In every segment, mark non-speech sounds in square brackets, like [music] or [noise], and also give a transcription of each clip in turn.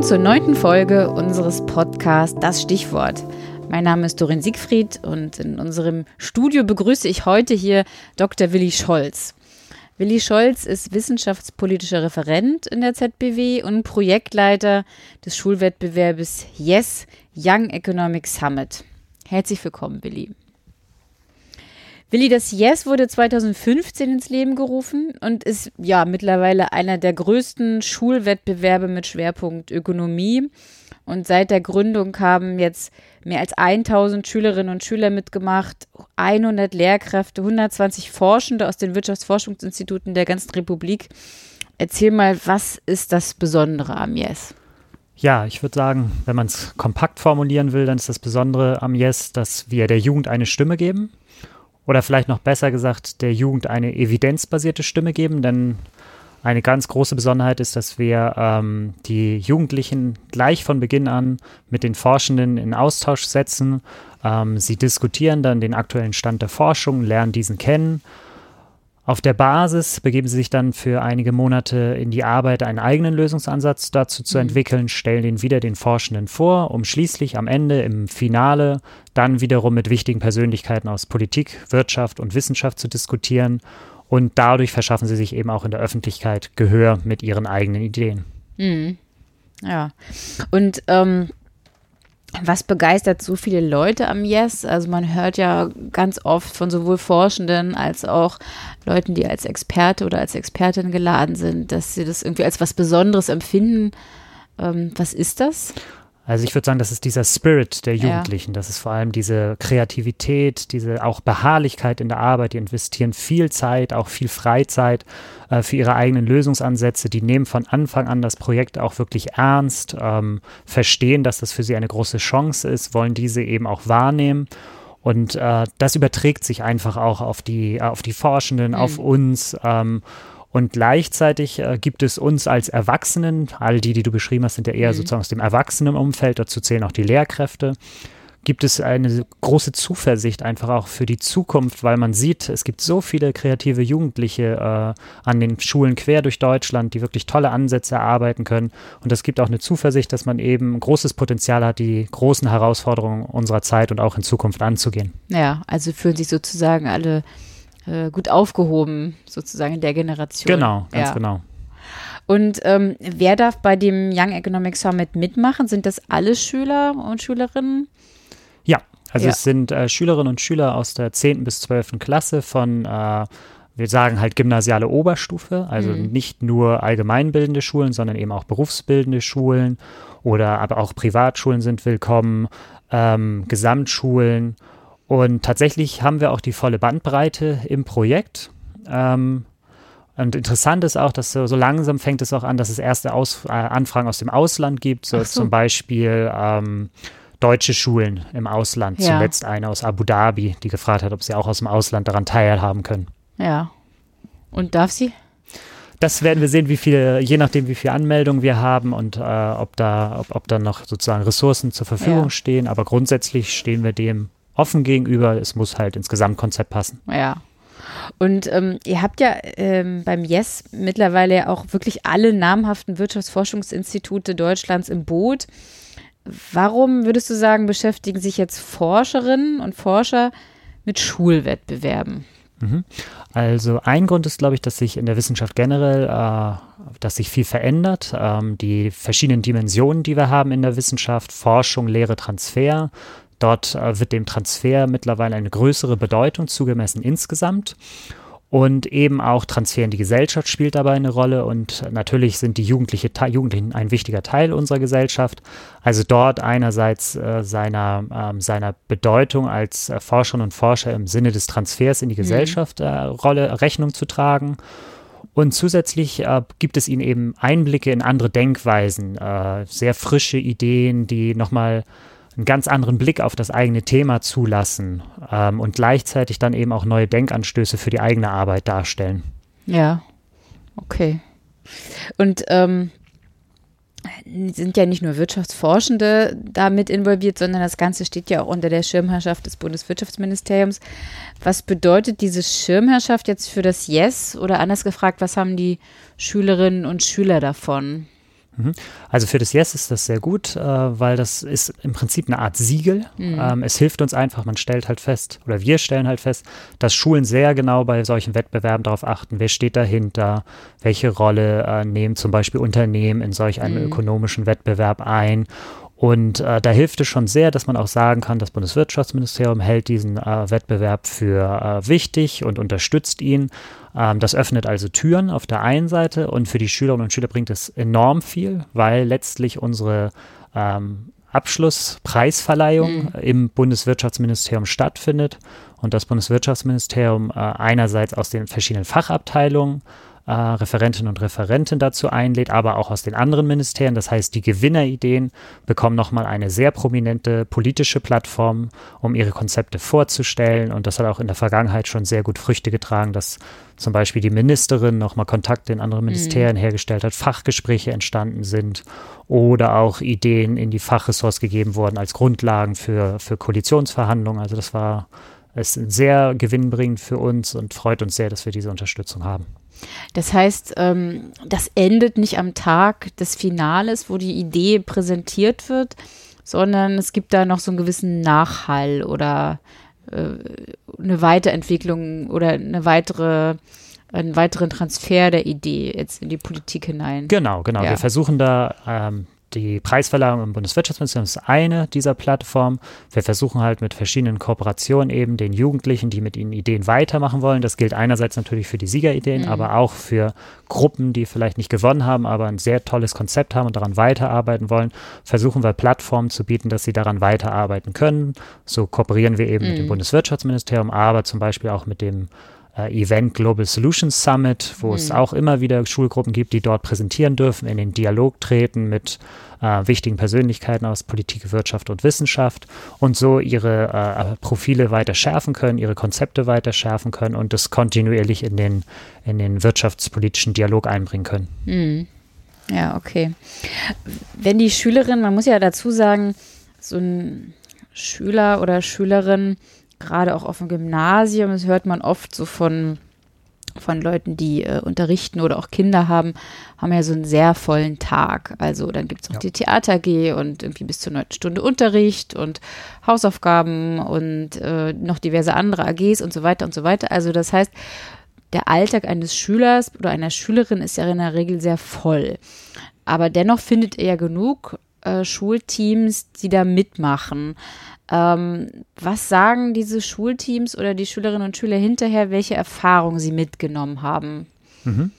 Willkommen zur neunten Folge unseres Podcasts Das Stichwort. Mein Name ist Dorin Siegfried und in unserem Studio begrüße ich heute hier Dr. Willi Scholz. Willi Scholz ist wissenschaftspolitischer Referent in der ZBW und Projektleiter des Schulwettbewerbes YES Young Economic Summit. Herzlich willkommen, Willi. Willi, das Yes wurde 2015 ins Leben gerufen und ist ja mittlerweile einer der größten Schulwettbewerbe mit Schwerpunkt Ökonomie. Und seit der Gründung haben jetzt mehr als 1000 Schülerinnen und Schüler mitgemacht, 100 Lehrkräfte, 120 Forschende aus den Wirtschaftsforschungsinstituten der ganzen Republik. Erzähl mal, was ist das Besondere am Yes? Ja, ich würde sagen, wenn man es kompakt formulieren will, dann ist das Besondere am Yes, dass wir der Jugend eine Stimme geben oder vielleicht noch besser gesagt, der Jugend eine evidenzbasierte Stimme geben, denn eine ganz große Besonderheit ist, dass wir ähm, die Jugendlichen gleich von Beginn an mit den Forschenden in Austausch setzen. Ähm, sie diskutieren dann den aktuellen Stand der Forschung, lernen diesen kennen auf der Basis begeben sie sich dann für einige Monate in die Arbeit, einen eigenen Lösungsansatz dazu zu mhm. entwickeln, stellen den wieder den Forschenden vor, um schließlich am Ende im Finale dann wiederum mit wichtigen Persönlichkeiten aus Politik, Wirtschaft und Wissenschaft zu diskutieren. Und dadurch verschaffen sie sich eben auch in der Öffentlichkeit Gehör mit ihren eigenen Ideen. Mhm. Ja. Und ähm, was begeistert so viele Leute am Yes? Also man hört ja ganz oft von sowohl Forschenden als auch Leuten, die als Experte oder als Expertin geladen sind, dass sie das irgendwie als was Besonderes empfinden. Ähm, was ist das? Also ich würde sagen, das ist dieser Spirit der Jugendlichen. Ja. Das ist vor allem diese Kreativität, diese auch Beharrlichkeit in der Arbeit. Die investieren viel Zeit, auch viel Freizeit äh, für ihre eigenen Lösungsansätze. Die nehmen von Anfang an das Projekt auch wirklich ernst, ähm, verstehen, dass das für sie eine große Chance ist, wollen diese eben auch wahrnehmen. Und äh, das überträgt sich einfach auch auf die, auf die Forschenden, mhm. auf uns. Ähm, und gleichzeitig äh, gibt es uns als Erwachsenen, all die, die du beschrieben hast, sind ja eher mhm. sozusagen aus dem Erwachsenenumfeld, dazu zählen auch die Lehrkräfte, gibt es eine große Zuversicht einfach auch für die Zukunft, weil man sieht, es gibt so viele kreative Jugendliche äh, an den Schulen quer durch Deutschland, die wirklich tolle Ansätze erarbeiten können. Und es gibt auch eine Zuversicht, dass man eben großes Potenzial hat, die großen Herausforderungen unserer Zeit und auch in Zukunft anzugehen. Ja, also fühlen sich sozusagen alle äh, gut aufgehoben, sozusagen in der Generation. Genau, ganz ja. genau. Und ähm, wer darf bei dem Young Economic Summit mitmachen? Sind das alle Schüler und Schülerinnen? Ja, also ja. es sind äh, Schülerinnen und Schüler aus der 10. bis 12. Klasse von, äh, wir sagen halt gymnasiale Oberstufe, also mhm. nicht nur allgemeinbildende Schulen, sondern eben auch berufsbildende Schulen oder aber auch Privatschulen sind willkommen, ähm, Gesamtschulen und tatsächlich haben wir auch die volle Bandbreite im Projekt. Ähm, und interessant ist auch, dass so, so, langsam fängt es auch an, dass es erste aus, äh, Anfragen aus dem Ausland gibt, so, so. zum Beispiel ähm, deutsche Schulen im Ausland. Ja. Zuletzt eine aus Abu Dhabi, die gefragt hat, ob sie auch aus dem Ausland daran teilhaben können. Ja. Und darf sie? Das werden wir sehen, wie viel, je nachdem, wie viele Anmeldungen wir haben und äh, ob da, ob, ob da noch sozusagen Ressourcen zur Verfügung ja. stehen. Aber grundsätzlich stehen wir dem offen gegenüber. Es muss halt ins Gesamtkonzept passen. Ja. Und ähm, ihr habt ja ähm, beim Yes mittlerweile auch wirklich alle namhaften Wirtschaftsforschungsinstitute Deutschlands im Boot. Warum würdest du sagen, beschäftigen sich jetzt Forscherinnen und Forscher mit Schulwettbewerben? Mhm. Also ein Grund ist, glaube ich, dass sich in der Wissenschaft generell, äh, dass sich viel verändert. Ähm, die verschiedenen Dimensionen, die wir haben in der Wissenschaft, Forschung, Lehre, Transfer, Dort äh, wird dem Transfer mittlerweile eine größere Bedeutung zugemessen insgesamt. Und eben auch Transfer in die Gesellschaft spielt dabei eine Rolle. Und natürlich sind die Jugendliche, Jugendlichen ein wichtiger Teil unserer Gesellschaft. Also dort einerseits äh, seiner, äh, seiner Bedeutung als äh, Forscherinnen und Forscher im Sinne des Transfers in die mhm. Gesellschaft äh, Rolle Rechnung zu tragen. Und zusätzlich äh, gibt es ihnen eben Einblicke in andere Denkweisen, sehr frische Ideen, die nochmal einen ganz anderen Blick auf das eigene Thema zulassen ähm, und gleichzeitig dann eben auch neue Denkanstöße für die eigene Arbeit darstellen. Ja, okay. Und ähm, sind ja nicht nur Wirtschaftsforschende damit involviert, sondern das Ganze steht ja auch unter der Schirmherrschaft des Bundeswirtschaftsministeriums. Was bedeutet diese Schirmherrschaft jetzt für das Yes? Oder anders gefragt, was haben die Schülerinnen und Schüler davon? Mhm. Also für das Yes ist das sehr gut, äh, weil das ist im Prinzip eine Art Siegel. Mhm. Ähm, es hilft uns einfach, man stellt halt fest, oder wir stellen halt fest, dass Schulen sehr genau bei solchen Wettbewerben darauf achten, wer steht dahinter, welche Rolle äh, nehmen zum Beispiel Unternehmen in solch einem mhm. ökonomischen Wettbewerb ein und äh, da hilft es schon sehr, dass man auch sagen kann, das Bundeswirtschaftsministerium hält diesen äh, Wettbewerb für äh, wichtig und unterstützt ihn. Ähm, das öffnet also Türen auf der einen Seite und für die Schülerinnen und Schüler bringt es enorm viel, weil letztlich unsere ähm, Abschlusspreisverleihung mhm. im Bundeswirtschaftsministerium stattfindet und das Bundeswirtschaftsministerium äh, einerseits aus den verschiedenen Fachabteilungen äh, Referentinnen und Referenten dazu einlädt, aber auch aus den anderen Ministerien. Das heißt, die Gewinnerideen bekommen nochmal eine sehr prominente politische Plattform, um ihre Konzepte vorzustellen. Und das hat auch in der Vergangenheit schon sehr gut Früchte getragen, dass zum Beispiel die Ministerin nochmal Kontakte in andere Ministerien mhm. hergestellt hat, Fachgespräche entstanden sind oder auch Ideen in die Fachressorts gegeben wurden als Grundlagen für, für Koalitionsverhandlungen. Also das war es sehr gewinnbringend für uns und freut uns sehr, dass wir diese Unterstützung haben. Das heißt, ähm, das endet nicht am Tag des Finales, wo die Idee präsentiert wird, sondern es gibt da noch so einen gewissen Nachhall oder äh, eine Weiterentwicklung oder eine weitere einen weiteren Transfer der Idee jetzt in die Politik hinein. Genau, genau. Ja. Wir versuchen da ähm, die Preisverleihung im Bundeswirtschaftsministerium ist eine dieser Plattformen. Wir versuchen halt mit verschiedenen Kooperationen eben den Jugendlichen, die mit ihnen Ideen weitermachen wollen. Das gilt einerseits natürlich für die Siegerideen, mhm. aber auch für Gruppen, die vielleicht nicht gewonnen haben, aber ein sehr tolles Konzept haben und daran weiterarbeiten wollen. Versuchen wir Plattformen zu bieten, dass sie daran weiterarbeiten können. So kooperieren wir eben mhm. mit dem mhm. Bundeswirtschaftsministerium, aber zum Beispiel auch mit dem Event Global Solutions Summit, wo mhm. es auch immer wieder Schulgruppen gibt, die dort präsentieren dürfen, in den Dialog treten mit äh, wichtigen Persönlichkeiten aus Politik, Wirtschaft und Wissenschaft und so ihre äh, Profile weiter schärfen können, ihre Konzepte weiter schärfen können und das kontinuierlich in den, in den wirtschaftspolitischen Dialog einbringen können. Mhm. Ja, okay. Wenn die Schülerin, man muss ja dazu sagen, so ein Schüler oder Schülerin gerade auch auf dem Gymnasium, das hört man oft so von, von Leuten, die äh, unterrichten oder auch Kinder haben, haben ja so einen sehr vollen Tag. Also dann gibt es noch ja. die Theater G und irgendwie bis zur neunten Stunde Unterricht und Hausaufgaben und äh, noch diverse andere AGs und so weiter und so weiter. Also das heißt, der Alltag eines Schülers oder einer Schülerin ist ja in der Regel sehr voll. Aber dennoch findet er ja genug äh, Schulteams, die da mitmachen. Ähm, was sagen diese Schulteams oder die Schülerinnen und Schüler hinterher, welche Erfahrungen sie mitgenommen haben? Mhm.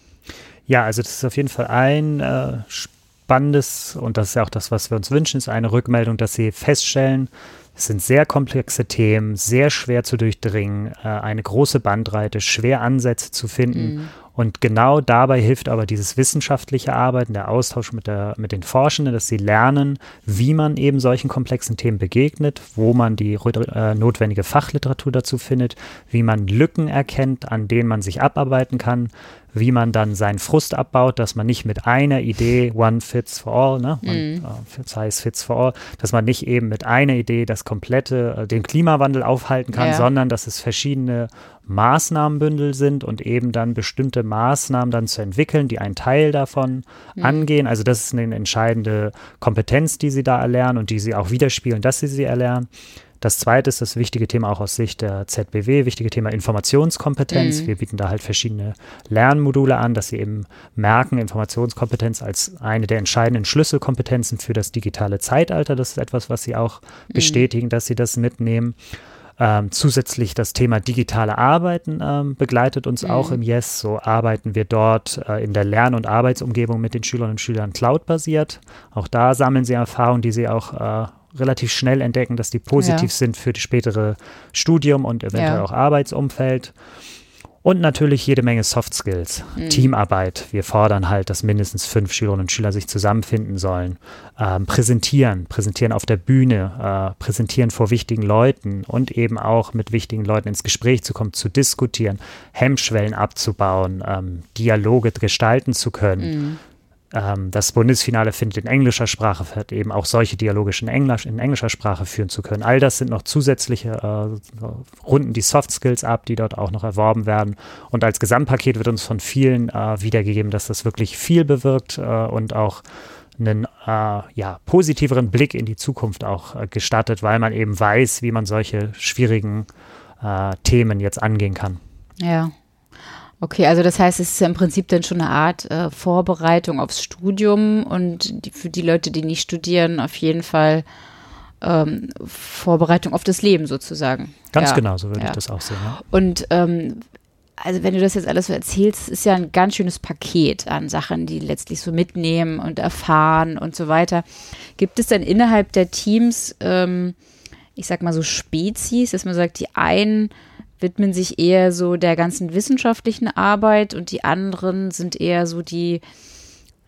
Ja, also das ist auf jeden Fall ein äh, spannendes und das ist ja auch das, was wir uns wünschen, ist eine Rückmeldung, dass sie feststellen, es sind sehr komplexe Themen, sehr schwer zu durchdringen, äh, eine große Bandbreite, schwer Ansätze zu finden. Mhm. Und genau dabei hilft aber dieses wissenschaftliche Arbeiten, der Austausch mit, der, mit den Forschenden, dass sie lernen, wie man eben solchen komplexen Themen begegnet, wo man die äh, notwendige Fachliteratur dazu findet, wie man Lücken erkennt, an denen man sich abarbeiten kann, wie man dann seinen Frust abbaut, dass man nicht mit einer Idee one fits for all, ne, man, mm. uh, size fits for all, dass man nicht eben mit einer Idee das komplette, uh, den Klimawandel aufhalten kann, ja. sondern dass es verschiedene Maßnahmenbündel sind und eben dann bestimmte Maßnahmen dann zu entwickeln, die einen Teil davon mhm. angehen. Also das ist eine entscheidende Kompetenz, die sie da erlernen und die sie auch widerspiegeln, dass sie sie erlernen. Das zweite ist das wichtige Thema auch aus Sicht der ZBW, wichtige Thema Informationskompetenz. Mhm. Wir bieten da halt verschiedene Lernmodule an, dass sie eben merken, Informationskompetenz als eine der entscheidenden Schlüsselkompetenzen für das digitale Zeitalter. Das ist etwas, was sie auch mhm. bestätigen, dass sie das mitnehmen. Ähm, zusätzlich das Thema digitale Arbeiten ähm, begleitet uns mhm. auch im Yes. So arbeiten wir dort äh, in der Lern- und Arbeitsumgebung mit den Schülerinnen und Schülern cloud-basiert. Auch da sammeln sie Erfahrungen, die sie auch äh, relativ schnell entdecken, dass die positiv ja. sind für das spätere Studium und eventuell ja. auch Arbeitsumfeld. Und natürlich jede Menge Soft Skills, mhm. Teamarbeit. Wir fordern halt, dass mindestens fünf Schülerinnen und Schüler sich zusammenfinden sollen. Ähm, präsentieren, präsentieren auf der Bühne, äh, präsentieren vor wichtigen Leuten und eben auch mit wichtigen Leuten ins Gespräch zu kommen, zu diskutieren, Hemmschwellen abzubauen, ähm, Dialoge gestalten zu können. Mhm. Ähm, das Bundesfinale findet in englischer Sprache statt, eben auch solche Dialoge in, Englisch, in englischer Sprache führen zu können. All das sind noch zusätzliche äh, Runden die Soft Skills ab, die dort auch noch erworben werden. Und als Gesamtpaket wird uns von vielen äh, wiedergegeben, dass das wirklich viel bewirkt äh, und auch einen äh, ja, positiveren Blick in die Zukunft auch äh, gestattet, weil man eben weiß, wie man solche schwierigen äh, Themen jetzt angehen kann. Ja. Okay, also das heißt, es ist ja im Prinzip dann schon eine Art äh, Vorbereitung aufs Studium und die, für die Leute, die nicht studieren, auf jeden Fall ähm, Vorbereitung auf das Leben sozusagen. Ganz ja. genau, so würde ja. ich das auch sehen. Ja. Und ähm, also wenn du das jetzt alles so erzählst, ist ja ein ganz schönes Paket an Sachen, die letztlich so mitnehmen und erfahren und so weiter. Gibt es denn innerhalb der Teams, ähm, ich sag mal so Spezies, dass man sagt, die einen widmen sich eher so der ganzen wissenschaftlichen Arbeit und die anderen sind eher so die,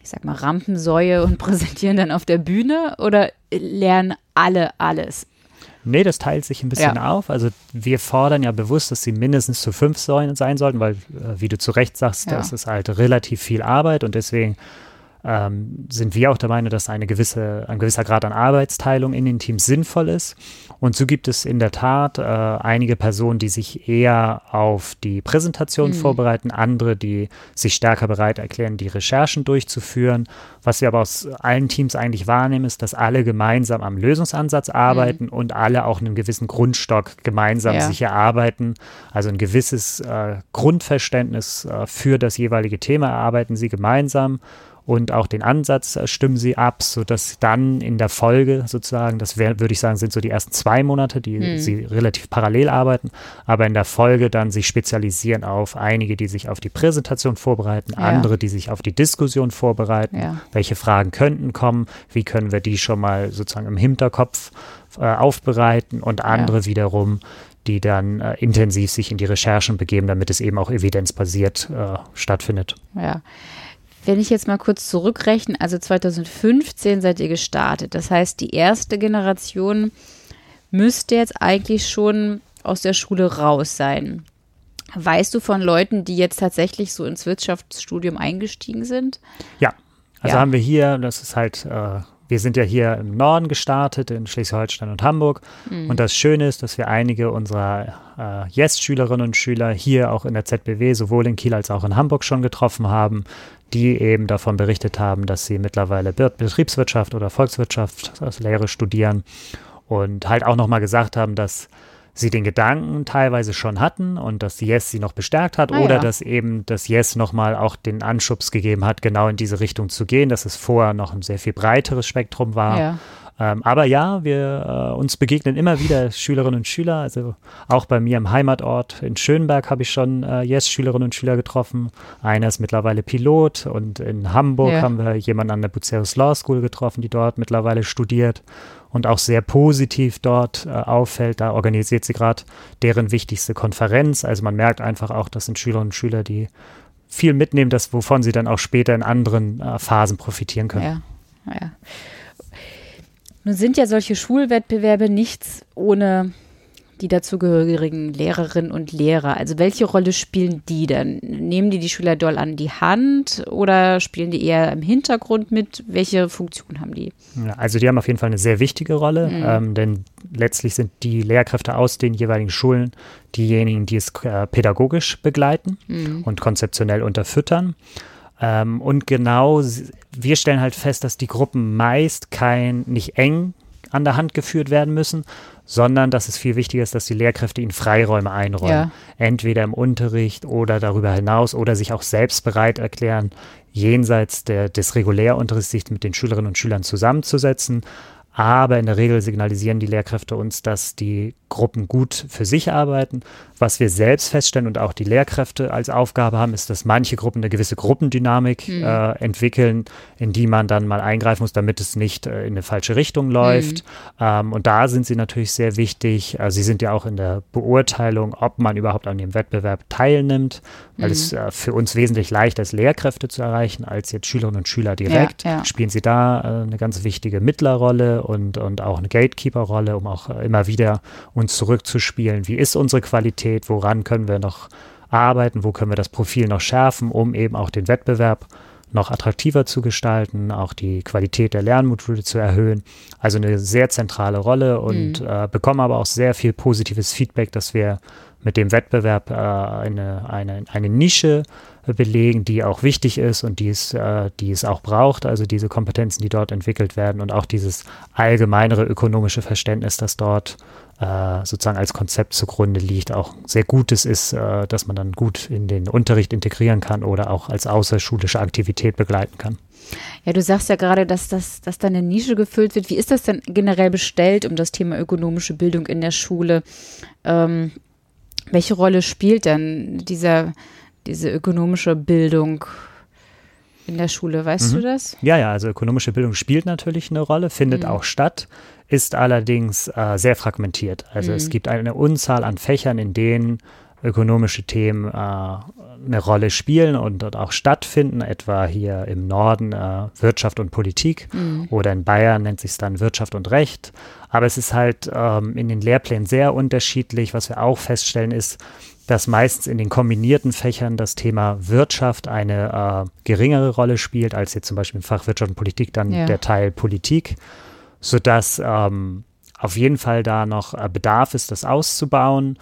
ich sag mal, Rampensäue und [laughs] präsentieren dann auf der Bühne oder lernen alle alles? Nee, das teilt sich ein bisschen ja. auf. Also wir fordern ja bewusst, dass sie mindestens zu fünf Säulen sein sollten, weil, äh, wie du zu Recht sagst, ja. das ist halt relativ viel Arbeit und deswegen ähm, sind wir auch der Meinung, dass eine gewisse, ein gewisser Grad an Arbeitsteilung in den Teams sinnvoll ist. Und so gibt es in der Tat äh, einige Personen, die sich eher auf die Präsentation mhm. vorbereiten, andere, die sich stärker bereit erklären, die Recherchen durchzuführen. Was wir aber aus allen Teams eigentlich wahrnehmen, ist, dass alle gemeinsam am Lösungsansatz arbeiten mhm. und alle auch einen gewissen Grundstock gemeinsam ja. sich erarbeiten. Also ein gewisses äh, Grundverständnis äh, für das jeweilige Thema erarbeiten sie gemeinsam und auch den Ansatz äh, stimmen sie ab, sodass dann in der Folge sozusagen, das wär, würde ich sagen, sind so die ersten zwei Monate, die hm. sie relativ parallel arbeiten, aber in der Folge dann sich spezialisieren auf einige, die sich auf die Präsentation vorbereiten, ja. andere, die sich auf die Diskussion vorbereiten, ja. welche Fragen könnten kommen, wie können wir die schon mal sozusagen im Hinterkopf äh, aufbereiten und andere ja. wiederum, die dann äh, intensiv sich in die Recherchen begeben, damit es eben auch evidenzbasiert äh, stattfindet. Ja. Wenn ich jetzt mal kurz zurückrechne, also 2015 seid ihr gestartet. Das heißt, die erste Generation müsste jetzt eigentlich schon aus der Schule raus sein. Weißt du von Leuten, die jetzt tatsächlich so ins Wirtschaftsstudium eingestiegen sind? Ja, also ja. haben wir hier, das ist halt äh, wir sind ja hier im Norden gestartet, in Schleswig-Holstein und Hamburg. Mhm. Und das Schöne ist, dass wir einige unserer äh, Yes-Schülerinnen und Schüler hier auch in der ZBW, sowohl in Kiel als auch in Hamburg schon getroffen haben, die eben davon berichtet haben, dass sie mittlerweile Betriebswirtschaft oder Volkswirtschaft als Lehre studieren und halt auch nochmal gesagt haben, dass sie den Gedanken teilweise schon hatten und dass Yes sie noch bestärkt hat ah, oder ja. dass eben das Yes nochmal auch den Anschubs gegeben hat, genau in diese Richtung zu gehen, dass es vorher noch ein sehr viel breiteres Spektrum war. Ja. Ähm, aber ja, wir äh, uns begegnen immer wieder Schülerinnen und Schüler. Also auch bei mir im Heimatort in Schönberg habe ich schon äh, Yes-Schülerinnen und Schüler getroffen. Einer ist mittlerweile Pilot und in Hamburg ja. haben wir jemanden an der Bucerus Law School getroffen, die dort mittlerweile studiert und auch sehr positiv dort äh, auffällt. Da organisiert sie gerade deren wichtigste Konferenz. Also man merkt einfach auch, das sind Schülerinnen und Schüler, die viel mitnehmen, das, wovon sie dann auch später in anderen äh, Phasen profitieren können. Ja, ja. Nun sind ja solche Schulwettbewerbe nichts ohne die dazugehörigen Lehrerinnen und Lehrer? Also welche Rolle spielen die denn? Nehmen die die Schüler doll an die Hand oder spielen die eher im Hintergrund mit? Welche Funktion haben die? Also die haben auf jeden Fall eine sehr wichtige Rolle, mhm. ähm, denn letztlich sind die Lehrkräfte aus den jeweiligen Schulen diejenigen, die es äh, pädagogisch begleiten mhm. und konzeptionell unterfüttern. Ähm, und genau, wir stellen halt fest, dass die Gruppen meist kein, nicht eng an der Hand geführt werden müssen, sondern dass es viel wichtiger ist, dass die Lehrkräfte ihnen Freiräume einräumen. Ja. Entweder im Unterricht oder darüber hinaus oder sich auch selbst bereit erklären, jenseits der, des Regulärunterrichts sich mit den Schülerinnen und Schülern zusammenzusetzen. Aber in der Regel signalisieren die Lehrkräfte uns, dass die Gruppen gut für sich arbeiten. Was wir selbst feststellen und auch die Lehrkräfte als Aufgabe haben, ist, dass manche Gruppen eine gewisse Gruppendynamik mhm. äh, entwickeln, in die man dann mal eingreifen muss, damit es nicht äh, in eine falsche Richtung läuft. Mhm. Ähm, und da sind sie natürlich sehr wichtig. Also sie sind ja auch in der Beurteilung, ob man überhaupt an dem Wettbewerb teilnimmt, weil mhm. es äh, für uns wesentlich leichter ist, Lehrkräfte zu erreichen, als jetzt Schülerinnen und Schüler direkt. Ja, ja. Spielen sie da äh, eine ganz wichtige Mittlerrolle und, und auch eine Gatekeeper-Rolle, um auch äh, immer wieder uns zurückzuspielen. Wie ist unsere Qualität? Woran können wir noch arbeiten? Wo können wir das Profil noch schärfen, um eben auch den Wettbewerb noch attraktiver zu gestalten, auch die Qualität der Lernmodule zu erhöhen. Also eine sehr zentrale Rolle und mhm. äh, bekommen aber auch sehr viel positives Feedback, dass wir mit dem Wettbewerb äh, eine, eine, eine Nische belegen, die auch wichtig ist und die es, äh, die es auch braucht, also diese Kompetenzen, die dort entwickelt werden und auch dieses allgemeinere ökonomische Verständnis, das dort äh, sozusagen als Konzept zugrunde liegt, auch sehr Gutes ist, äh, dass man dann gut in den Unterricht integrieren kann oder auch als außerschulische Aktivität begleiten kann. Ja, du sagst ja gerade, dass, das, dass da eine Nische gefüllt wird. Wie ist das denn generell bestellt um das Thema ökonomische Bildung in der Schule? Ähm, welche Rolle spielt denn dieser, diese ökonomische Bildung in der Schule? Weißt mhm. du das? Ja, ja, also ökonomische Bildung spielt natürlich eine Rolle, findet mhm. auch statt, ist allerdings äh, sehr fragmentiert. Also mhm. es gibt eine Unzahl an Fächern, in denen ökonomische Themen äh, eine Rolle spielen und dort auch stattfinden, etwa hier im Norden äh, Wirtschaft und Politik mhm. oder in Bayern nennt sich es dann Wirtschaft und Recht. Aber es ist halt ähm, in den Lehrplänen sehr unterschiedlich. Was wir auch feststellen ist, dass meistens in den kombinierten Fächern das Thema Wirtschaft eine äh, geringere Rolle spielt, als jetzt zum Beispiel im Fach Wirtschaft und Politik dann ja. der Teil Politik, sodass ähm, auf jeden Fall da noch äh, Bedarf ist, das auszubauen.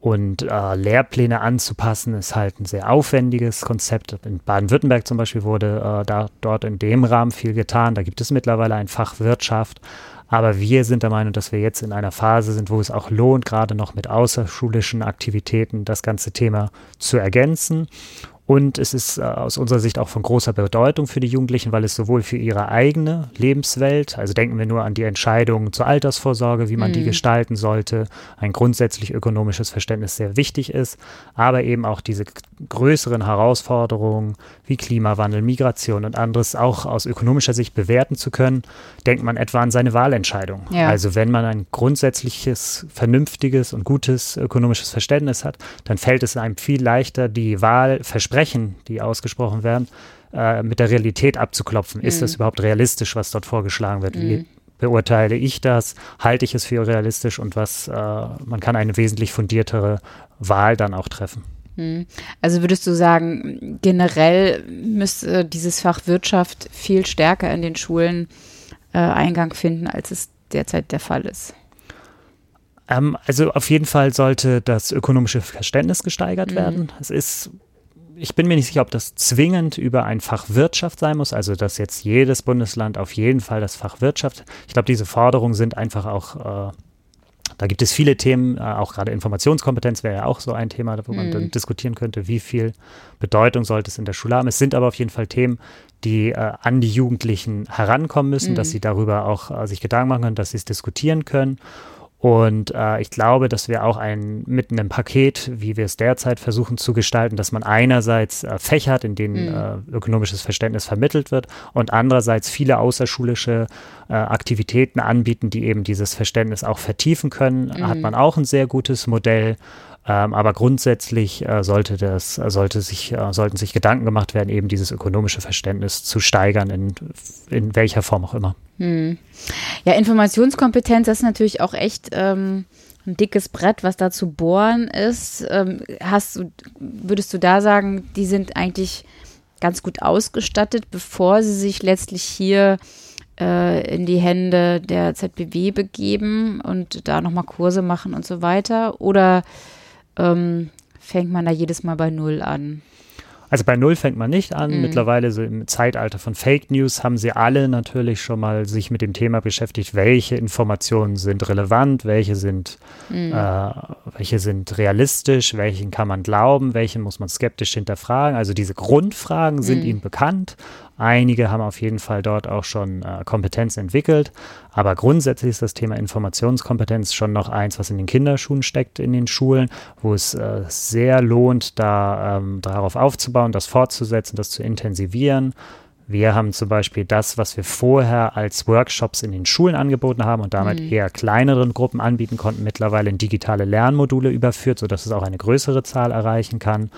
Und äh, Lehrpläne anzupassen ist halt ein sehr aufwendiges Konzept. In Baden-Württemberg zum Beispiel wurde äh, da dort in dem Rahmen viel getan. Da gibt es mittlerweile ein Fach Wirtschaft. Aber wir sind der Meinung, dass wir jetzt in einer Phase sind, wo es auch lohnt, gerade noch mit außerschulischen Aktivitäten das ganze Thema zu ergänzen. Und es ist äh, aus unserer Sicht auch von großer Bedeutung für die Jugendlichen, weil es sowohl für ihre eigene Lebenswelt, also denken wir nur an die Entscheidungen zur Altersvorsorge, wie man mhm. die gestalten sollte, ein grundsätzlich ökonomisches Verständnis sehr wichtig ist, aber eben auch diese größeren Herausforderungen wie Klimawandel, Migration und anderes auch aus ökonomischer Sicht bewerten zu können, denkt man etwa an seine Wahlentscheidung. Ja. Also wenn man ein grundsätzliches, vernünftiges und gutes ökonomisches Verständnis hat, dann fällt es einem viel leichter, die Wahlversprechen Versprechen, die ausgesprochen werden, äh, mit der Realität abzuklopfen. Mhm. Ist das überhaupt realistisch, was dort vorgeschlagen wird? Mhm. Wie beurteile ich das? Halte ich es für realistisch? Und was, äh, man kann eine wesentlich fundiertere Wahl dann auch treffen. Mhm. Also würdest du sagen, generell müsste dieses Fach Wirtschaft viel stärker in den Schulen äh, Eingang finden, als es derzeit der Fall ist? Ähm, also auf jeden Fall sollte das ökonomische Verständnis gesteigert mhm. werden. Es ist ich bin mir nicht sicher, ob das zwingend über ein Fach Wirtschaft sein muss, also dass jetzt jedes Bundesland auf jeden Fall das Fach Wirtschaft. Ich glaube, diese Forderungen sind einfach auch, äh, da gibt es viele Themen, äh, auch gerade Informationskompetenz wäre ja auch so ein Thema, wo man mhm. dann diskutieren könnte, wie viel Bedeutung sollte es in der Schule haben. Es sind aber auf jeden Fall Themen, die äh, an die Jugendlichen herankommen müssen, mhm. dass sie darüber auch äh, sich Gedanken machen können, dass sie es diskutieren können. Und äh, ich glaube, dass wir auch ein, mit einem Paket, wie wir es derzeit versuchen zu gestalten, dass man einerseits äh, Fächer hat, in denen mhm. äh, ökonomisches Verständnis vermittelt wird und andererseits viele außerschulische äh, Aktivitäten anbieten, die eben dieses Verständnis auch vertiefen können, mhm. hat man auch ein sehr gutes Modell. Ähm, aber grundsätzlich äh, sollte das, sollte sich, äh, sollten sich Gedanken gemacht werden, eben dieses ökonomische Verständnis zu steigern, in, in welcher Form auch immer. Hm. Ja, Informationskompetenz das ist natürlich auch echt ähm, ein dickes Brett, was da zu bohren ist. Ähm, hast du, würdest du da sagen, die sind eigentlich ganz gut ausgestattet, bevor sie sich letztlich hier äh, in die Hände der ZBW begeben und da nochmal Kurse machen und so weiter? Oder ähm, fängt man da jedes Mal bei Null an? Also bei Null fängt man nicht an. Mhm. Mittlerweile so im Zeitalter von Fake News haben sie alle natürlich schon mal sich mit dem Thema beschäftigt, welche Informationen sind relevant, welche sind, mhm. äh, welche sind realistisch, welchen kann man glauben, welchen muss man skeptisch hinterfragen. Also diese Grundfragen sind mhm. ihnen bekannt. Einige haben auf jeden Fall dort auch schon äh, Kompetenz entwickelt. Aber grundsätzlich ist das Thema Informationskompetenz schon noch eins, was in den Kinderschuhen steckt in den Schulen, wo es äh, sehr lohnt, da ähm, darauf aufzubauen, das fortzusetzen, das zu intensivieren. Wir haben zum Beispiel das, was wir vorher als Workshops in den Schulen angeboten haben und damit mhm. eher kleineren Gruppen anbieten konnten, mittlerweile in digitale Lernmodule überführt, sodass es auch eine größere Zahl erreichen kann.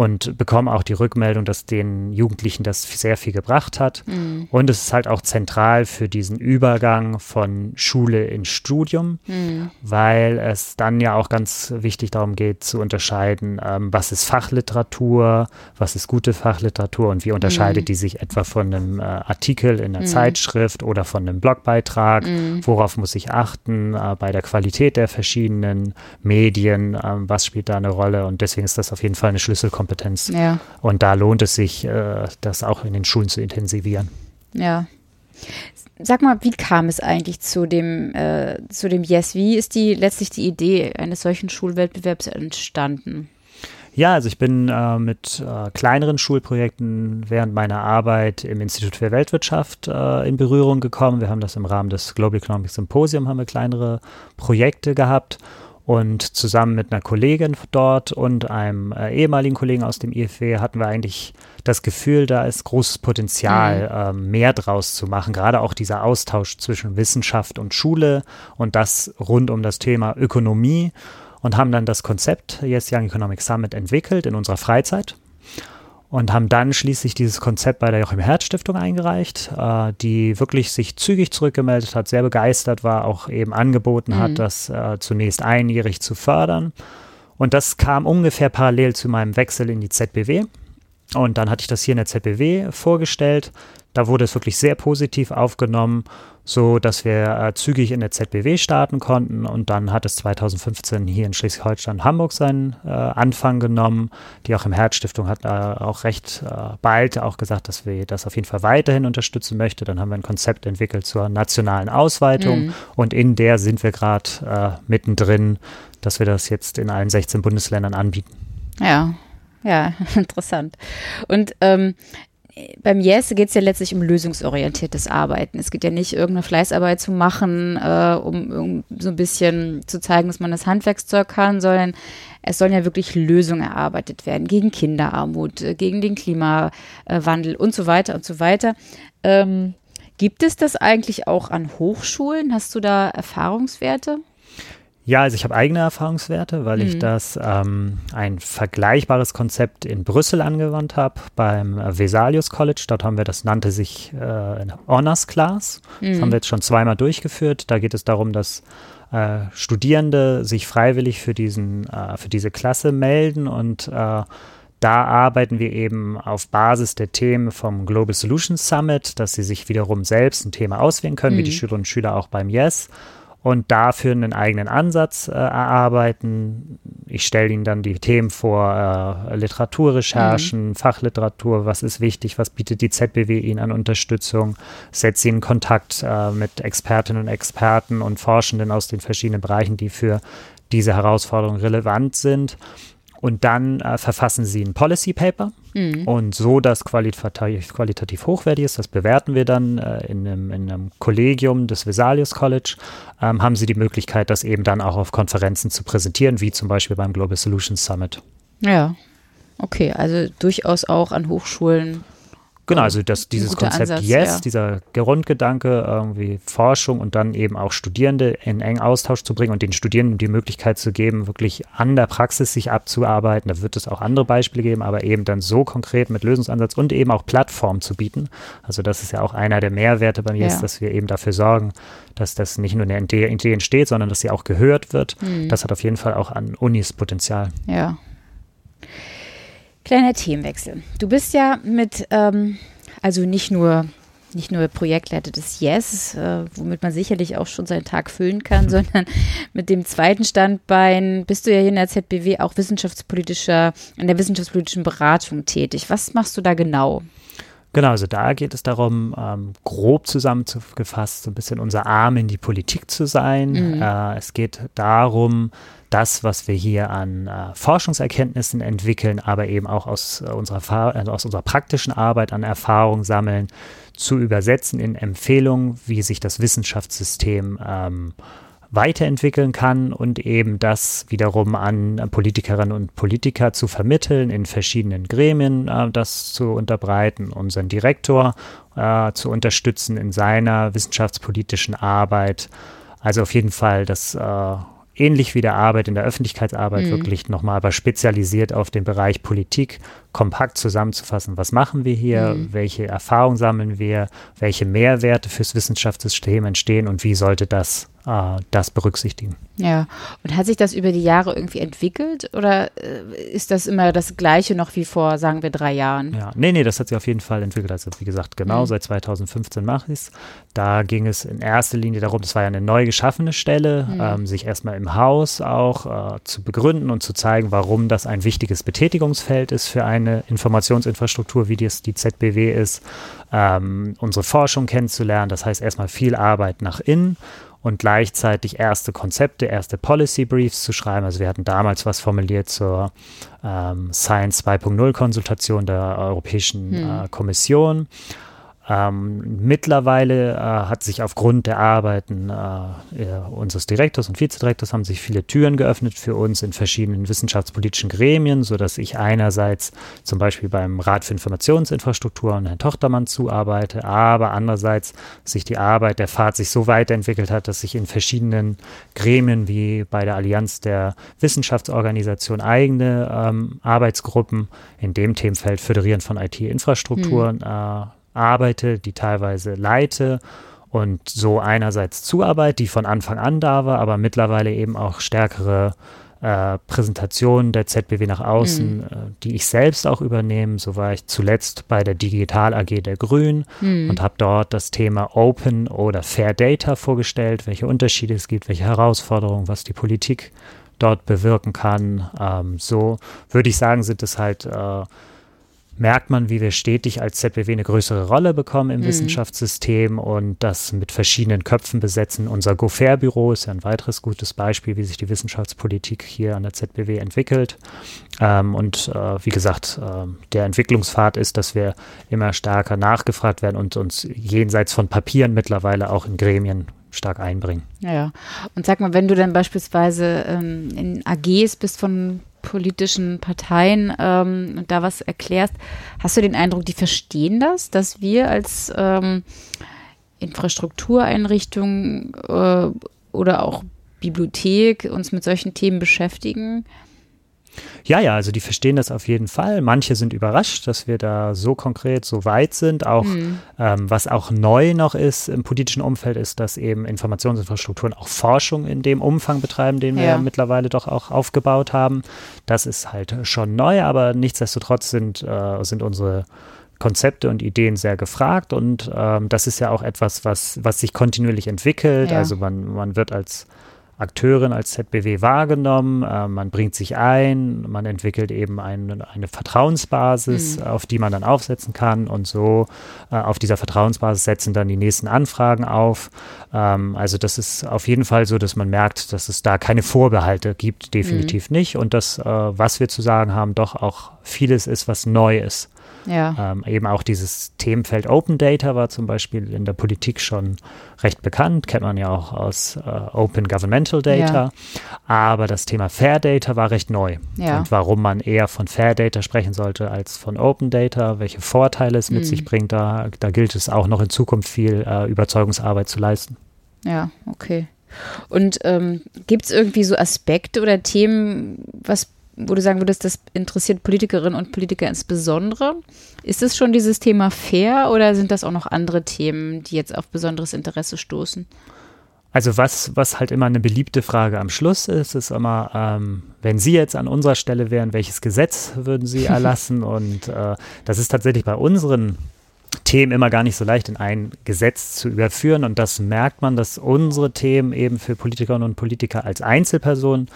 Und bekomme auch die Rückmeldung, dass den Jugendlichen das sehr viel gebracht hat. Mhm. Und es ist halt auch zentral für diesen Übergang von Schule in Studium, mhm. weil es dann ja auch ganz wichtig darum geht zu unterscheiden, ähm, was ist Fachliteratur, was ist gute Fachliteratur und wie unterscheidet mhm. die sich etwa von einem äh, Artikel in einer mhm. Zeitschrift oder von einem Blogbeitrag, mhm. worauf muss ich achten äh, bei der Qualität der verschiedenen Medien, äh, was spielt da eine Rolle und deswegen ist das auf jeden Fall eine Schlüsselkompetenz Kompetenz. Ja. Und da lohnt es sich, äh, das auch in den Schulen zu intensivieren. Ja. Sag mal, wie kam es eigentlich zu dem, äh, zu dem Yes? Wie ist die letztlich die Idee eines solchen Schulwettbewerbs entstanden? Ja, also ich bin äh, mit äh, kleineren Schulprojekten während meiner Arbeit im Institut für Weltwirtschaft äh, in Berührung gekommen. Wir haben das im Rahmen des Global Economic Symposium haben wir kleinere Projekte gehabt und zusammen mit einer Kollegin dort und einem äh, ehemaligen Kollegen aus dem IFW hatten wir eigentlich das Gefühl, da ist großes Potenzial, mhm. äh, mehr draus zu machen. Gerade auch dieser Austausch zwischen Wissenschaft und Schule und das rund um das Thema Ökonomie und haben dann das Konzept Yes Young Economic Summit entwickelt in unserer Freizeit und haben dann schließlich dieses Konzept bei der Joachim Herz Stiftung eingereicht, äh, die wirklich sich zügig zurückgemeldet hat, sehr begeistert war, auch eben angeboten mhm. hat, das äh, zunächst einjährig zu fördern. Und das kam ungefähr parallel zu meinem Wechsel in die ZBW. Und dann hatte ich das hier in der ZBW vorgestellt. Da wurde es wirklich sehr positiv aufgenommen so dass wir äh, zügig in der ZBW starten konnten und dann hat es 2015 hier in Schleswig-Holstein Hamburg seinen äh, Anfang genommen. Die auch im Herzstiftung hat äh, auch recht äh, bald auch gesagt, dass wir das auf jeden Fall weiterhin unterstützen möchte. Dann haben wir ein Konzept entwickelt zur nationalen Ausweitung mhm. und in der sind wir gerade äh, mittendrin, dass wir das jetzt in allen 16 Bundesländern anbieten. Ja, ja, [laughs] interessant. Und ähm, beim Yes geht es ja letztlich um lösungsorientiertes Arbeiten. Es geht ja nicht, irgendeine Fleißarbeit zu machen, äh, um, um, so ein bisschen zu zeigen, dass man das Handwerkszeug kann, sondern es sollen ja wirklich Lösungen erarbeitet werden gegen Kinderarmut, äh, gegen den Klimawandel und so weiter und so weiter. Ähm, gibt es das eigentlich auch an Hochschulen? Hast du da Erfahrungswerte? Ja, also ich habe eigene Erfahrungswerte, weil mhm. ich das ähm, ein vergleichbares Konzept in Brüssel angewandt habe beim Vesalius College. Dort haben wir, das nannte sich äh, Honors Class. Mhm. Das haben wir jetzt schon zweimal durchgeführt. Da geht es darum, dass äh, Studierende sich freiwillig für, diesen, äh, für diese Klasse melden und äh, da arbeiten wir eben auf Basis der Themen vom Global Solutions Summit, dass sie sich wiederum selbst ein Thema auswählen können, mhm. wie die mhm. Schülerinnen und Schüler auch beim Yes und dafür einen eigenen Ansatz äh, erarbeiten. Ich stelle ihnen dann die Themen vor, äh, Literaturrecherchen, mhm. Fachliteratur, was ist wichtig, was bietet die ZBW ihnen an Unterstützung, setze sie in Kontakt äh, mit Expertinnen und Experten und Forschenden aus den verschiedenen Bereichen, die für diese Herausforderung relevant sind. Und dann äh, verfassen sie ein Policy Paper mhm. und so, dass qualitativ, qualitativ hochwertig ist, das bewerten wir dann äh, in, einem, in, einem, Kollegium des Vesalius College, ähm, haben sie die Möglichkeit, das eben dann auch auf Konferenzen zu präsentieren, wie zum Beispiel beim Global Solutions Summit. Ja, okay, also durchaus auch an Hochschulen Genau, also das, dieses Konzept Ansatz, Yes, ja. dieser Grundgedanke, irgendwie Forschung und dann eben auch Studierende in engen Austausch zu bringen und den Studierenden die Möglichkeit zu geben, wirklich an der Praxis sich abzuarbeiten. Da wird es auch andere Beispiele geben, aber eben dann so konkret mit Lösungsansatz und eben auch Plattform zu bieten. Also das ist ja auch einer der Mehrwerte bei mir, ja. dass wir eben dafür sorgen, dass das nicht nur eine Idee entsteht, sondern dass sie auch gehört wird. Mhm. Das hat auf jeden Fall auch an Unis Potenzial. Ja. Kleiner Themenwechsel. Du bist ja mit, ähm, also nicht nur nicht nur Projektleiter des Yes, äh, womit man sicherlich auch schon seinen Tag füllen kann, [laughs] sondern mit dem zweiten Standbein bist du ja hier in der ZBW auch wissenschaftspolitischer, in der wissenschaftspolitischen Beratung tätig. Was machst du da genau? Genau, also da geht es darum, ähm, grob zusammengefasst, so ein bisschen unser Arm in die Politik zu sein. Mhm. Äh, es geht darum, das, was wir hier an äh, Forschungserkenntnissen entwickeln, aber eben auch aus, äh, unserer, also aus unserer praktischen Arbeit an Erfahrung sammeln, zu übersetzen in Empfehlungen, wie sich das Wissenschaftssystem ähm, weiterentwickeln kann und eben das wiederum an Politikerinnen und Politiker zu vermitteln, in verschiedenen Gremien äh, das zu unterbreiten, unseren Direktor äh, zu unterstützen in seiner wissenschaftspolitischen Arbeit. Also auf jeden Fall das äh, ähnlich wie der Arbeit in der Öffentlichkeitsarbeit mhm. wirklich nochmal aber spezialisiert auf den Bereich Politik kompakt zusammenzufassen. Was machen wir hier? Mhm. Welche Erfahrungen sammeln wir? Welche Mehrwerte fürs Wissenschaftssystem entstehen und wie sollte das äh, das berücksichtigen. Ja, und hat sich das über die Jahre irgendwie entwickelt oder äh, ist das immer das Gleiche noch wie vor, sagen wir, drei Jahren? Ja, nee, nee, das hat sich auf jeden Fall entwickelt. Also, wie gesagt, genau mhm. seit 2015 mache ich es. Da ging es in erster Linie darum, das war ja eine neu geschaffene Stelle, mhm. ähm, sich erstmal im Haus auch äh, zu begründen und zu zeigen, warum das ein wichtiges Betätigungsfeld ist für eine Informationsinfrastruktur, wie das die ZBW ist, ähm, unsere Forschung kennenzulernen. Das heißt, erstmal viel Arbeit nach innen und gleichzeitig erste Konzepte, erste Policy Briefs zu schreiben. Also wir hatten damals was formuliert zur ähm, Science 2.0 Konsultation der Europäischen hm. äh, Kommission. Ähm, mittlerweile äh, hat sich aufgrund der Arbeiten äh, unseres Direktors und Vizedirektors haben sich viele Türen geöffnet für uns in verschiedenen wissenschaftspolitischen Gremien, sodass ich einerseits zum Beispiel beim Rat für Informationsinfrastruktur und Herrn Tochtermann zuarbeite, aber andererseits sich die Arbeit der Fahrt sich so weiterentwickelt hat, dass ich in verschiedenen Gremien wie bei der Allianz der Wissenschaftsorganisation eigene ähm, Arbeitsgruppen in dem Themenfeld Föderieren von IT-Infrastrukturen hm. äh, arbeite, die teilweise leite und so einerseits Zuarbeit, die von Anfang an da war, aber mittlerweile eben auch stärkere äh, Präsentationen der ZBW nach außen, mhm. äh, die ich selbst auch übernehme. So war ich zuletzt bei der Digital AG der Grünen mhm. und habe dort das Thema Open oder Fair Data vorgestellt, welche Unterschiede es gibt, welche Herausforderungen, was die Politik dort bewirken kann. Ähm, so würde ich sagen, sind es halt äh, merkt man, wie wir stetig als ZBW eine größere Rolle bekommen im mhm. Wissenschaftssystem und das mit verschiedenen Köpfen besetzen. Unser GoFair-Büro ist ja ein weiteres gutes Beispiel, wie sich die Wissenschaftspolitik hier an der ZBW entwickelt. Ähm, und äh, wie gesagt, äh, der Entwicklungspfad ist, dass wir immer stärker nachgefragt werden und uns jenseits von Papieren mittlerweile auch in Gremien stark einbringen. Ja, ja. Und sag mal, wenn du dann beispielsweise ähm, in AGs bist von politischen Parteien ähm, da was erklärst, hast du den Eindruck, die verstehen das, dass wir als ähm, Infrastruktureinrichtung äh, oder auch Bibliothek uns mit solchen Themen beschäftigen? Ja, ja, also die verstehen das auf jeden Fall. Manche sind überrascht, dass wir da so konkret, so weit sind. Auch mhm. ähm, was auch neu noch ist im politischen Umfeld, ist, dass eben Informationsinfrastrukturen auch Forschung in dem Umfang betreiben, den wir ja. mittlerweile doch auch aufgebaut haben. Das ist halt schon neu, aber nichtsdestotrotz sind, äh, sind unsere Konzepte und Ideen sehr gefragt und ähm, das ist ja auch etwas, was, was sich kontinuierlich entwickelt. Ja. Also man, man wird als Akteurin als ZBW wahrgenommen, äh, man bringt sich ein, man entwickelt eben ein, eine Vertrauensbasis, mhm. auf die man dann aufsetzen kann und so äh, auf dieser Vertrauensbasis setzen dann die nächsten Anfragen auf. Ähm, also das ist auf jeden Fall so, dass man merkt, dass es da keine Vorbehalte gibt, definitiv mhm. nicht und das, äh, was wir zu sagen haben, doch auch vieles ist, was neu ist. Ja. Ähm, eben auch dieses Themenfeld Open Data war zum Beispiel in der Politik schon recht bekannt, kennt man ja auch aus äh, Open Governmental Data. Ja. Aber das Thema Fair Data war recht neu. Ja. Und warum man eher von Fair Data sprechen sollte als von Open Data, welche Vorteile es mit mhm. sich bringt, da, da gilt es auch noch in Zukunft viel äh, Überzeugungsarbeit zu leisten. Ja, okay. Und ähm, gibt es irgendwie so Aspekte oder Themen, was wo du sagen würdest, das interessiert Politikerinnen und Politiker insbesondere. Ist es schon dieses Thema fair oder sind das auch noch andere Themen, die jetzt auf besonderes Interesse stoßen? Also was, was halt immer eine beliebte Frage am Schluss ist, ist immer, ähm, wenn Sie jetzt an unserer Stelle wären, welches Gesetz würden Sie [laughs] erlassen? und äh, das ist tatsächlich bei unseren Themen immer gar nicht so leicht in ein Gesetz zu überführen. Und das merkt man, dass unsere Themen eben für Politikerinnen und Politiker als Einzelpersonen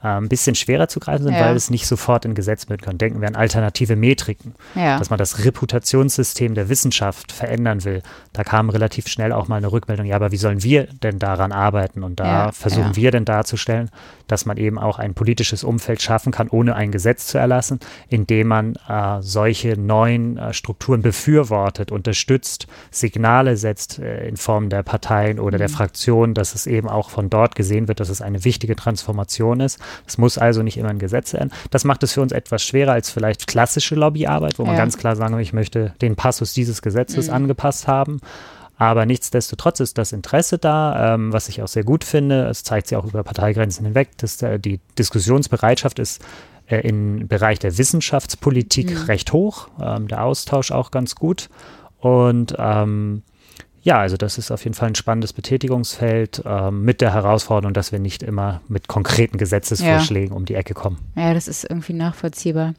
ein bisschen schwerer zu greifen sind, ja. weil es nicht sofort in Gesetz mit kann. Denken wir an alternative Metriken, ja. dass man das Reputationssystem der Wissenschaft verändern will. Da kam relativ schnell auch mal eine Rückmeldung, ja, aber wie sollen wir denn daran arbeiten? Und da ja. versuchen wir denn darzustellen, dass man eben auch ein politisches Umfeld schaffen kann, ohne ein Gesetz zu erlassen, indem man äh, solche neuen äh, Strukturen befürwortet, unterstützt, Signale setzt äh, in Form der Parteien oder mhm. der Fraktionen, dass es eben auch von dort gesehen wird, dass es eine wichtige Transformation ist. Es muss also nicht immer ein Gesetz sein. Das macht es für uns etwas schwerer als vielleicht klassische Lobbyarbeit, wo man ganz klar sagen ich möchte den Passus dieses Gesetzes mhm. angepasst haben. Aber nichtsdestotrotz ist das Interesse da, ähm, was ich auch sehr gut finde. Es zeigt sich auch über Parteigrenzen hinweg, dass äh, die Diskussionsbereitschaft ist äh, im Bereich der Wissenschaftspolitik mhm. recht hoch, ähm, der Austausch auch ganz gut. Und ähm, ja, also das ist auf jeden Fall ein spannendes Betätigungsfeld ähm, mit der Herausforderung, dass wir nicht immer mit konkreten Gesetzesvorschlägen ja. um die Ecke kommen. Ja, das ist irgendwie nachvollziehbar.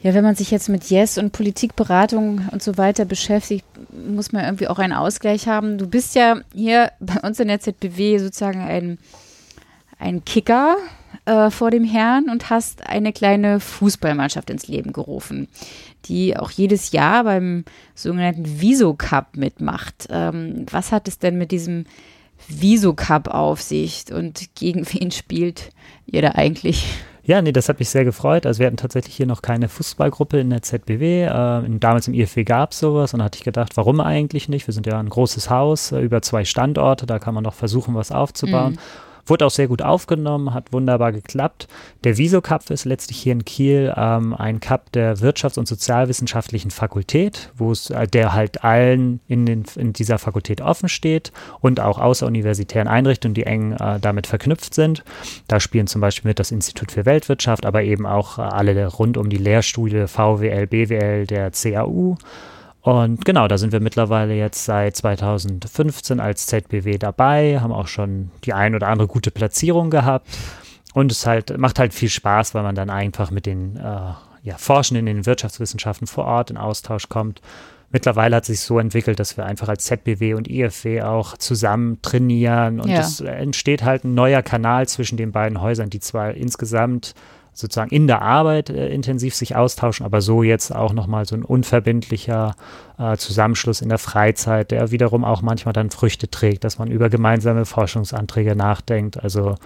Ja, wenn man sich jetzt mit Yes und Politikberatung und so weiter beschäftigt, muss man irgendwie auch einen Ausgleich haben. Du bist ja hier bei uns in der ZBW sozusagen ein, ein Kicker äh, vor dem Herrn und hast eine kleine Fußballmannschaft ins Leben gerufen, die auch jedes Jahr beim sogenannten Viso Cup mitmacht. Ähm, was hat es denn mit diesem Viso Cup auf sich und gegen wen spielt ihr da eigentlich? Ja, nee, das hat mich sehr gefreut. Also wir hatten tatsächlich hier noch keine Fußballgruppe in der ZBW. Äh, damals im IFW gab es sowas und da hatte ich gedacht, warum eigentlich nicht? Wir sind ja ein großes Haus, äh, über zwei Standorte, da kann man doch versuchen, was aufzubauen. Mhm. Wurde auch sehr gut aufgenommen, hat wunderbar geklappt. Der Viso Cup ist letztlich hier in Kiel ähm, ein Cup der Wirtschafts- und Sozialwissenschaftlichen Fakultät, wo es, äh, der halt allen in, den, in dieser Fakultät offen steht und auch außeruniversitären Einrichtungen, die eng äh, damit verknüpft sind. Da spielen zum Beispiel mit das Institut für Weltwirtschaft, aber eben auch äh, alle rund um die Lehrstudie VWL, BWL, der CAU und genau, da sind wir mittlerweile jetzt seit 2015 als ZBW dabei, haben auch schon die ein oder andere gute Platzierung gehabt. Und es halt, macht halt viel Spaß, weil man dann einfach mit den äh, ja, Forschenden in den Wirtschaftswissenschaften vor Ort in Austausch kommt. Mittlerweile hat es sich so entwickelt, dass wir einfach als ZBW und IFW auch zusammen trainieren und ja. es entsteht halt ein neuer Kanal zwischen den beiden Häusern, die zwar insgesamt sozusagen in der Arbeit äh, intensiv sich austauschen, aber so jetzt auch nochmal so ein unverbindlicher äh, Zusammenschluss in der Freizeit, der wiederum auch manchmal dann Früchte trägt, dass man über gemeinsame Forschungsanträge nachdenkt. Also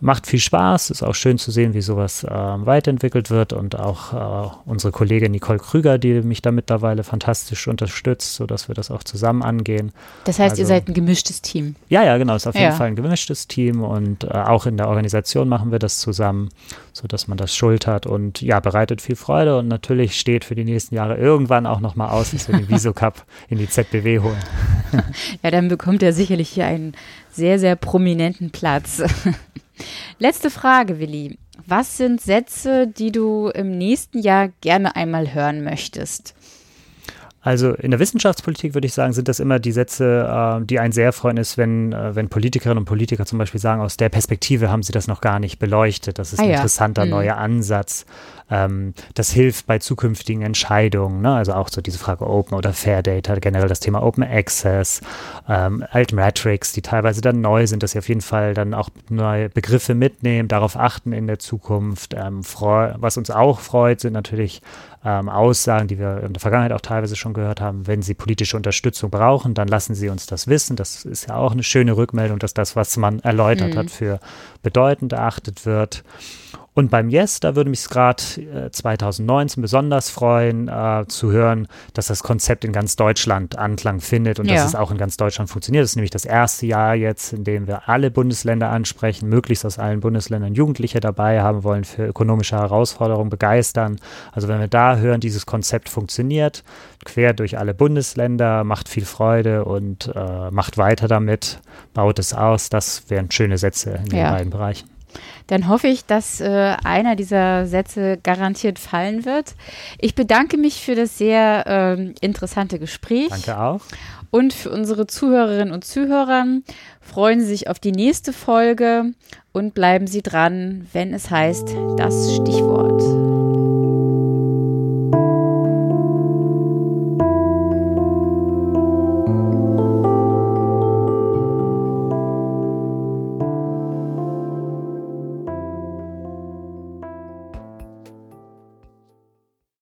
macht viel Spaß, ist auch schön zu sehen, wie sowas äh, weiterentwickelt wird und auch äh, unsere Kollegin Nicole Krüger, die mich da mittlerweile fantastisch unterstützt, sodass wir das auch zusammen angehen. Das heißt, also, ihr seid ein gemischtes Team? Ja, ja, genau, ist auf ja. jeden Fall ein gemischtes Team und äh, auch in der Organisation machen wir das zusammen, sodass man das schultert und ja, bereitet viel Freude und natürlich steht für die nächsten Jahre irgendwann auch nochmal aus, dass wir den [laughs] Viso Cup in die ZBW holen. ja, dann bekommt er sicherlich hier einen sehr, sehr prominenten Platz. [laughs] Letzte Frage, Willi. Was sind Sätze, die du im nächsten Jahr gerne einmal hören möchtest? Also in der Wissenschaftspolitik würde ich sagen, sind das immer die Sätze, äh, die einen sehr freuen ist, wenn, äh, wenn Politikerinnen und Politiker zum Beispiel sagen, aus der Perspektive haben sie das noch gar nicht beleuchtet. Das ist ah, ein ja. interessanter mhm. neuer Ansatz. Ähm, das hilft bei zukünftigen Entscheidungen. Ne? Also auch so diese Frage Open oder Fair Data, generell das Thema Open Access, ähm, Altmetrics, die teilweise dann neu sind, dass sie auf jeden Fall dann auch neue Begriffe mitnehmen, darauf achten in der Zukunft. Ähm, was uns auch freut, sind natürlich ähm, Aussagen, die wir in der Vergangenheit auch teilweise schon gehört haben, wenn sie politische Unterstützung brauchen, dann lassen sie uns das wissen. Das ist ja auch eine schöne Rückmeldung, dass das, was man erläutert mhm. hat, für bedeutend erachtet wird. Und beim Yes, da würde mich es gerade äh, 2019 besonders freuen, äh, zu hören, dass das Konzept in ganz Deutschland Anklang findet und ja. dass es auch in ganz Deutschland funktioniert. Das ist nämlich das erste Jahr jetzt, in dem wir alle Bundesländer ansprechen, möglichst aus allen Bundesländern Jugendliche dabei haben wollen, für ökonomische Herausforderungen begeistern. Also wenn wir da hören, dieses Konzept funktioniert, quer durch alle Bundesländer, macht viel Freude und äh, macht weiter damit, baut es aus, das wären schöne Sätze in den ja. beiden Bereichen dann hoffe ich, dass äh, einer dieser Sätze garantiert fallen wird. Ich bedanke mich für das sehr äh, interessante Gespräch. Danke auch. Und für unsere Zuhörerinnen und Zuhörer freuen Sie sich auf die nächste Folge und bleiben Sie dran, wenn es heißt das Stichwort.